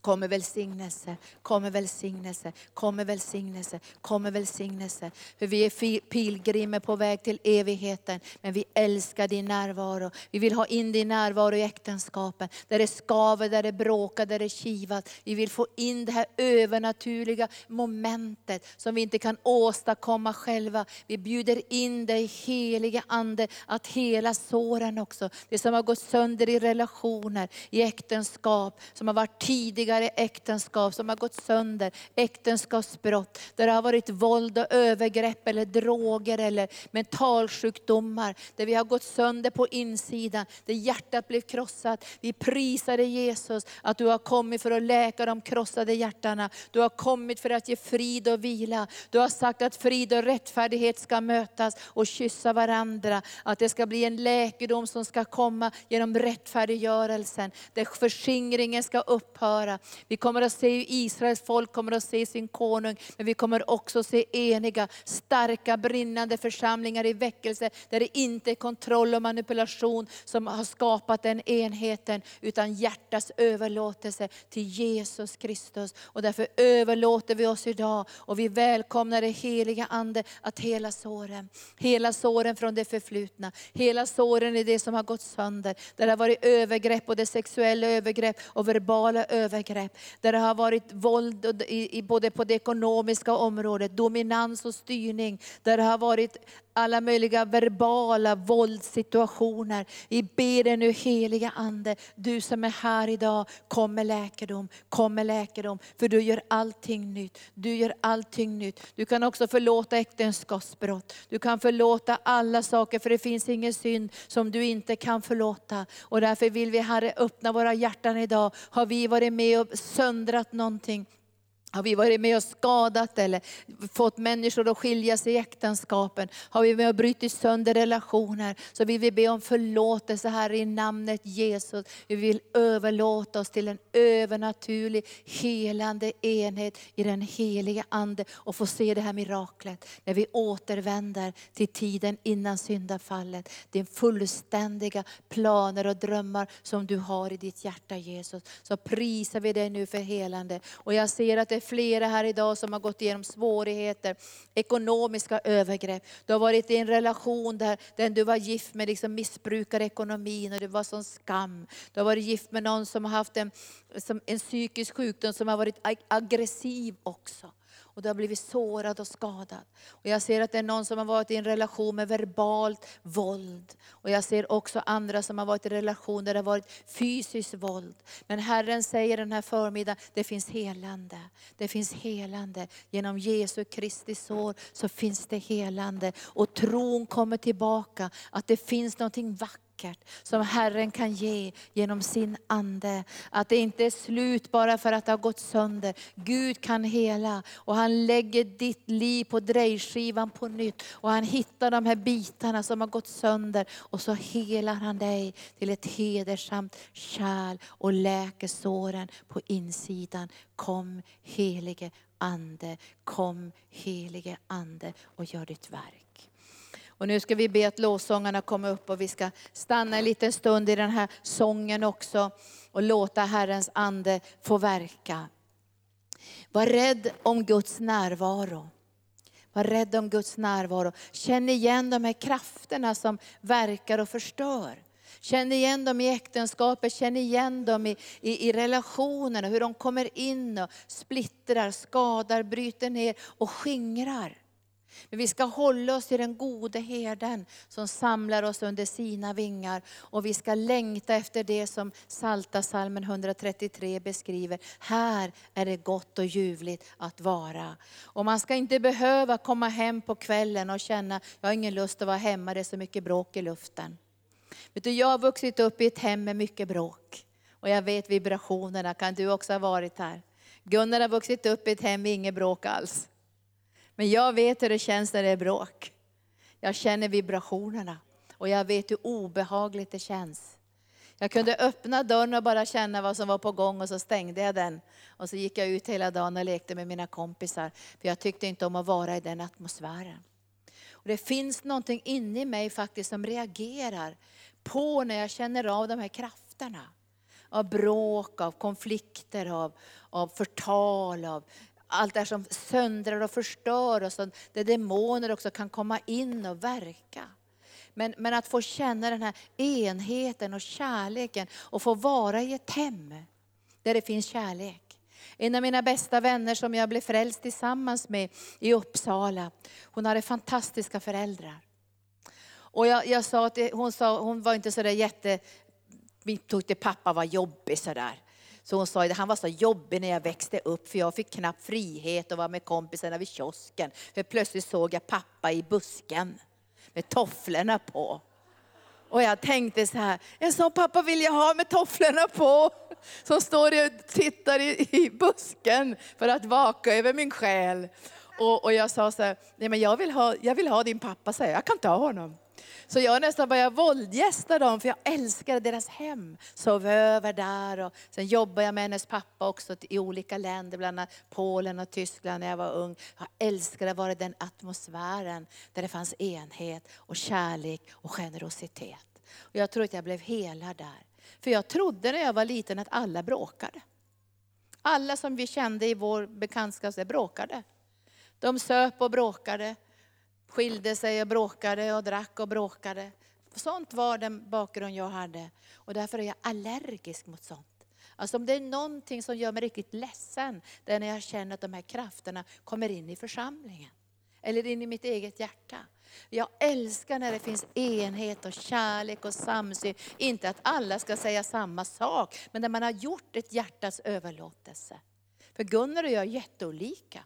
kommer välsignelse, kommer välsignelse, kommer välsignelse, kommer välsignelse. För vi är pilgrimer på väg till evigheten, men vi älskar din närvaro. Vi vill ha in din närvaro i äktenskapen, där det skaver, där det bråkar, där det kivat. Vi vill få in det här övernaturliga momentet som vi inte kan åstadkomma själva. Vi bjuder in dig helige Ande att hela såren också, det som har gått sönder i relationer, i äktenskap, som har varit tidiga tidigare äktenskap som har gått sönder, äktenskapsbrott, där det har varit våld och övergrepp eller droger eller mentalsjukdomar, där vi har gått sönder på insidan, där hjärtat blev krossat. Vi prisar dig Jesus att du har kommit för att läka de krossade hjärtana. Du har kommit för att ge frid och vila. Du har sagt att frid och rättfärdighet ska mötas och kyssa varandra. Att det ska bli en läkedom som ska komma genom rättfärdiggörelsen, där förskingringen ska upphöra. Vi kommer att se hur Israels folk kommer att se sin konung, men vi kommer också att se eniga, starka, brinnande församlingar i väckelse, där det inte är kontroll och manipulation som har skapat den enheten, utan hjärtats överlåtelse till Jesus Kristus. Och därför överlåter vi oss idag och vi välkomnar det heliga Ande att hela såren, hela såren från det förflutna, hela såren i det som har gått sönder, där det har varit övergrepp, både sexuella övergrepp och verbala övergrepp övergrepp, där det har varit våld i, både på det ekonomiska området, dominans och styrning, där det har varit alla möjliga verbala våldssituationer. Vi ber dig nu heliga Ande, du som är här idag, kom med läkedom, kom med läkedom. För du gör allting nytt. Du gör allting nytt. Du kan också förlåta äktenskapsbrott. Du kan förlåta alla saker, för det finns ingen synd som du inte kan förlåta. Och därför vill vi Herre öppna våra hjärtan idag. Har vi varit med och söndrat någonting, har vi varit med och skadat eller fått människor att skilja sig i äktenskapen? Har vi med och brutit sönder relationer? Så vill vi be om förlåtelse här i namnet Jesus. Vi vill överlåta oss till en övernaturlig helande enhet i den heliga Ande och få se det här miraklet när vi återvänder till tiden innan syndafallet. Din fullständiga planer och drömmar som du har i ditt hjärta Jesus. Så prisar vi dig nu för helande. Och jag ser att det är flera här idag som har gått igenom svårigheter, ekonomiska övergrepp. Du har varit i en relation där den du var gift med liksom missbrukar ekonomin och det var sån skam. Du har varit gift med någon som har haft en, som en psykisk sjukdom som har varit aggressiv också och du har blivit sårad och skadad. Och jag ser att det är någon som har varit i en relation med verbalt våld. Och jag ser också andra som har varit i relation där det har varit fysiskt våld. Men Herren säger den här förmiddagen, det finns helande. Det finns helande. Genom Jesu Kristi sår så finns det helande. Och tron kommer tillbaka, att det finns någonting vackert vackert som Herren kan ge genom sin Ande. Att det inte är slut bara för att det har gått sönder. Gud kan hela och han lägger ditt liv på drejskivan på nytt. Och han hittar de här bitarna som har gått sönder och så helar han dig till ett hedersamt kärl och läker såren på insidan. Kom helige Ande, kom helige Ande och gör ditt verk. Och nu ska vi be att lovsångarna kommer upp och vi ska stanna en liten stund i den här sången också och låta Herrens ande få verka. Var rädd om Guds närvaro. Var rädd om Guds närvaro. Känn igen de här krafterna som verkar och förstör. Känn igen dem i äktenskapet, känn igen dem i, i, i relationerna, hur de kommer in och splittrar, skadar, bryter ner och skingrar. Men vi ska hålla oss till den gode herden som samlar oss under sina vingar. Och vi ska längta efter det som Salta salmen 133 beskriver. Här är det gott och ljuvligt att vara. Och man ska inte behöva komma hem på kvällen och känna, jag har ingen lust att vara hemma, det är så mycket bråk i luften. Vet du, jag har vuxit upp i ett hem med mycket bråk. Och jag vet vibrationerna, kan du också ha varit här? Gunnar har vuxit upp i ett hem med inget bråk alls. Men jag vet hur det känns när det är bråk. Jag känner vibrationerna. Och jag vet hur obehagligt det känns. Jag kunde öppna dörren och bara känna vad som var på gång och så stängde jag den. Och så gick jag ut hela dagen och lekte med mina kompisar. För jag tyckte inte om att vara i den atmosfären. Och det finns någonting inne i mig faktiskt som reagerar på när jag känner av de här krafterna. Av bråk, av konflikter, av, av förtal, av allt det som söndrar och förstör och där demoner också kan komma in och verka. Men, men att få känna den här enheten och kärleken och få vara i ett hem där det finns kärlek. En av mina bästa vänner som jag blev frälst tillsammans med i Uppsala, hon hade fantastiska föräldrar. Och jag, jag sa att hon, sa, hon var inte sådär jätte, vi tyckte pappa var jobbig sådär. Så hon sa att han var så jobbig när jag växte upp för jag fick knappt frihet och var med kompisarna vid kiosken. För plötsligt såg jag pappa i busken med tofflorna på. Och jag tänkte så här, en sån pappa vill jag ha med tofflorna på. Som står och tittar i, i busken för att vaka över min själ. Och, och jag sa så här, nej men jag vill ha, jag vill ha din pappa, så jag kan ta honom. Så jag nästan började våldgästa dem, för jag älskade deras hem. Sov över där och sen jobbade jag med hennes pappa också i olika länder, bland annat Polen och Tyskland när jag var ung. Jag älskade att vara i den atmosfären där det fanns enhet och kärlek och generositet. Och jag tror att jag blev helad där. För jag trodde när jag var liten att alla bråkade. Alla som vi kände i vår bekantskap bråkade. De söp och bråkade, skilde sig och bråkade och drack och bråkade. Sånt var den bakgrund jag hade. Och därför är jag allergisk mot sånt. Alltså om det är någonting som gör mig riktigt ledsen, det är när jag känner att de här krafterna kommer in i församlingen. Eller in i mitt eget hjärta. Jag älskar när det finns enhet och kärlek och samsyn. Inte att alla ska säga samma sak, men när man har gjort ett hjärtas överlåtelse. För Gunnar och jag är jätteolika.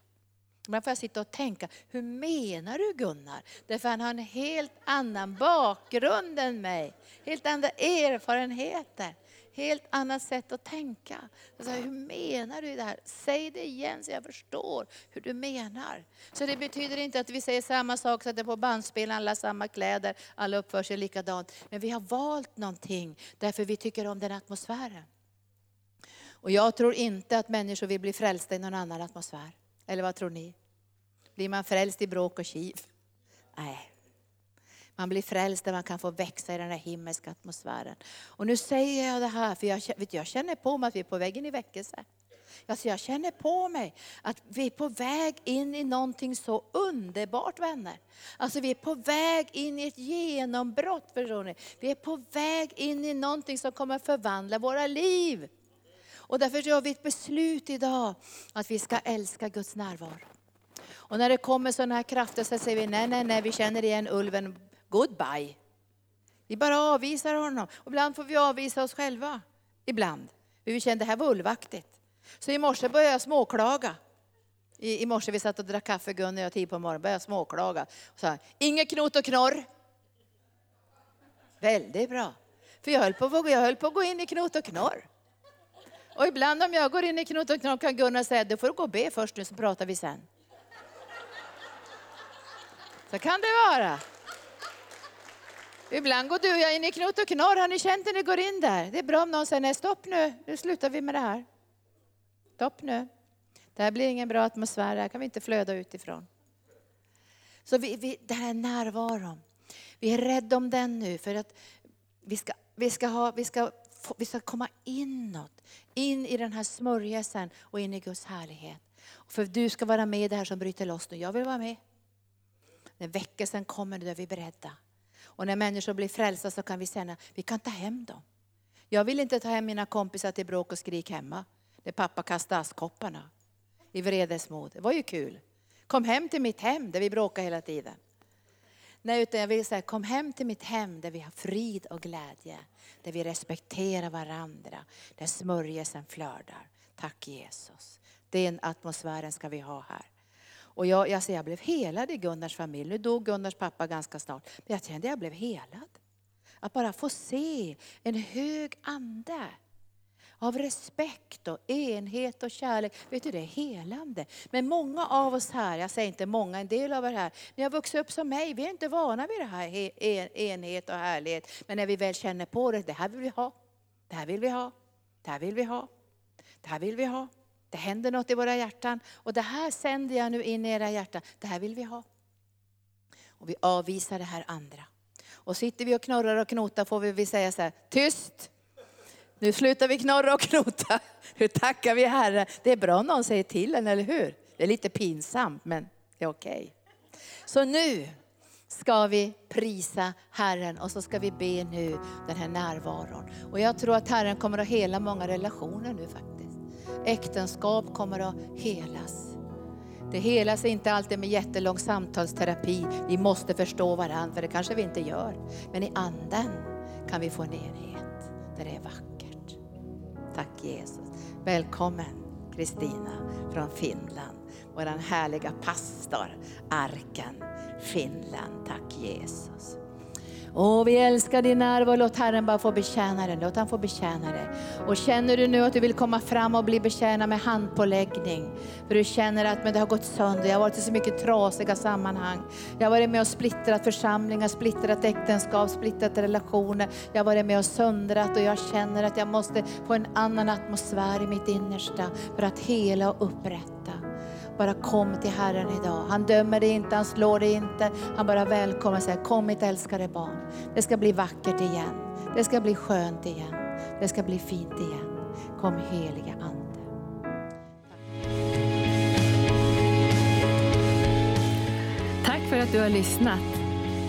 Man får sitta och tänka, hur menar du Gunnar? Därför han har en helt annan bakgrund än mig. Helt andra erfarenheter. Helt annat sätt att tänka. Alltså, hur menar du det här? Säg det igen så jag förstår hur du menar. Så det betyder inte att vi säger samma sak, sätter på bandspelaren, alla samma kläder, alla uppför sig likadant. Men vi har valt någonting därför vi tycker om den atmosfären. Och jag tror inte att människor vill bli frälsta i någon annan atmosfär. Eller vad tror ni? Blir man frälst i bråk och kiv? Nej. Man blir frälst där man kan få växa i den här himmelska atmosfären. Och nu säger jag det här, för jag, vet, jag känner på mig att vi är på väg in i väckelse. Alltså jag känner på mig att vi är på väg in i någonting så underbart vänner. Alltså vi är på väg in i ett genombrott förstår ni. Vi är på väg in i någonting som kommer förvandla våra liv. Och därför gör vi ett beslut idag att vi ska älska Guds närvaro. Och när det kommer sådana här krafter så säger vi nej, nej, nej, vi känner igen ulven, goodbye. Vi bara avvisar honom. Och ibland får vi avvisa oss själva. Ibland. Vi kände det här var ulvaktigt. Så i morse började jag småklaga. I, I morse vi satt och drack kaffe, Gunnar och jag, tid på morgonen, började jag småklaga. Och sa, inget knot och knorr. Väldigt bra. För jag höll, på, jag höll på att gå in i knot och knorr. Och ibland om jag går in i knut och knorr kan Gunnar säga, du får gå och be först nu så pratar vi sen. Så kan det vara. Ibland går du och jag in i knut och knorr. Har ni känt när ni går in där? Det är bra om någon säger, nej stopp nu, nu slutar vi med det här. Stopp nu. Det här blir ingen bra atmosfär, det här kan vi inte flöda utifrån. Så vi, vi, den här närvaron, vi är rädda om den nu för att vi ska, vi ska, ha, vi ska, vi ska komma inåt, in i den här smörjelsen och in i Guds härlighet. För du ska vara med i det här som bryter loss nu. Jag vill vara med. När väckelsen kommer, då är vi beredda. Och när människor blir frälsta så kan vi säga, vi kan ta hem dem. Jag vill inte ta hem mina kompisar till bråk och skrik hemma. Där pappa kastade askkopparna i vredesmod. Det var ju kul. Kom hem till mitt hem där vi bråkar hela tiden. Nej, utan jag vill säga, kom hem till mitt hem där vi har frid och glädje. Där vi respekterar varandra, där smörjelsen flödar. Tack Jesus. Den atmosfären ska vi ha här. Och jag, jag, jag blev helad i Gunnars familj. Nu dog Gunnars pappa ganska snart. Men jag kände att jag blev helad. Att bara få se en hög ande. Av respekt och enhet och kärlek. Vet du, det är helande. Men många av oss här, jag säger inte många, en del av er här, ni har vuxit upp som mig. Vi är inte vana vid det här enhet och härlighet. Men när vi väl känner på det, det här vill vi ha. Det här vill vi ha. Det här vill vi ha. Det här vill vi ha. Det händer något i våra hjärtan. Och det här sänder jag nu in i era hjärtan. Det här vill vi ha. Och vi avvisar det här andra. Och sitter vi och knorrar och knotar får vi säga så här, tyst! Nu slutar vi knorra och knota. Nu tackar vi Herre. Det är bra om någon säger till en, eller hur? Det är lite pinsamt, men det är okej. Okay. Så nu ska vi prisa Herren och så ska vi be nu den här närvaron. Och jag tror att Herren kommer att hela många relationer nu faktiskt. Äktenskap kommer att helas. Det helas inte alltid med jättelång samtalsterapi. Vi måste förstå varandra, för det kanske vi inte gör. Men i anden kan vi få en enhet där det är vackert. Tack Jesus. Välkommen Kristina från Finland. Vår härliga pastor, Arken, Finland. Tack Jesus. Åh, vi älskar din närvaro. Låt Herren bara få betjäna dig. Låt han få betjäna dig. Och känner du nu att du vill komma fram och bli betjänad med handpåläggning. För du känner att men det har gått sönder. Jag har varit i så mycket trasiga sammanhang. Jag har varit med och splittrat församlingar, splittrat äktenskap, splittrat relationer. Jag har varit med och söndrat och jag känner att jag måste få en annan atmosfär i mitt innersta för att hela och upprätta. Bara kom till Herren idag. Han dömer dig inte, han slår dig inte. Han bara välkomnar och säger, kom mitt älskade barn. Det ska bli vackert igen. Det ska bli skönt igen. Det ska bli fint igen. Kom heliga Ande.
Tack för att du har lyssnat.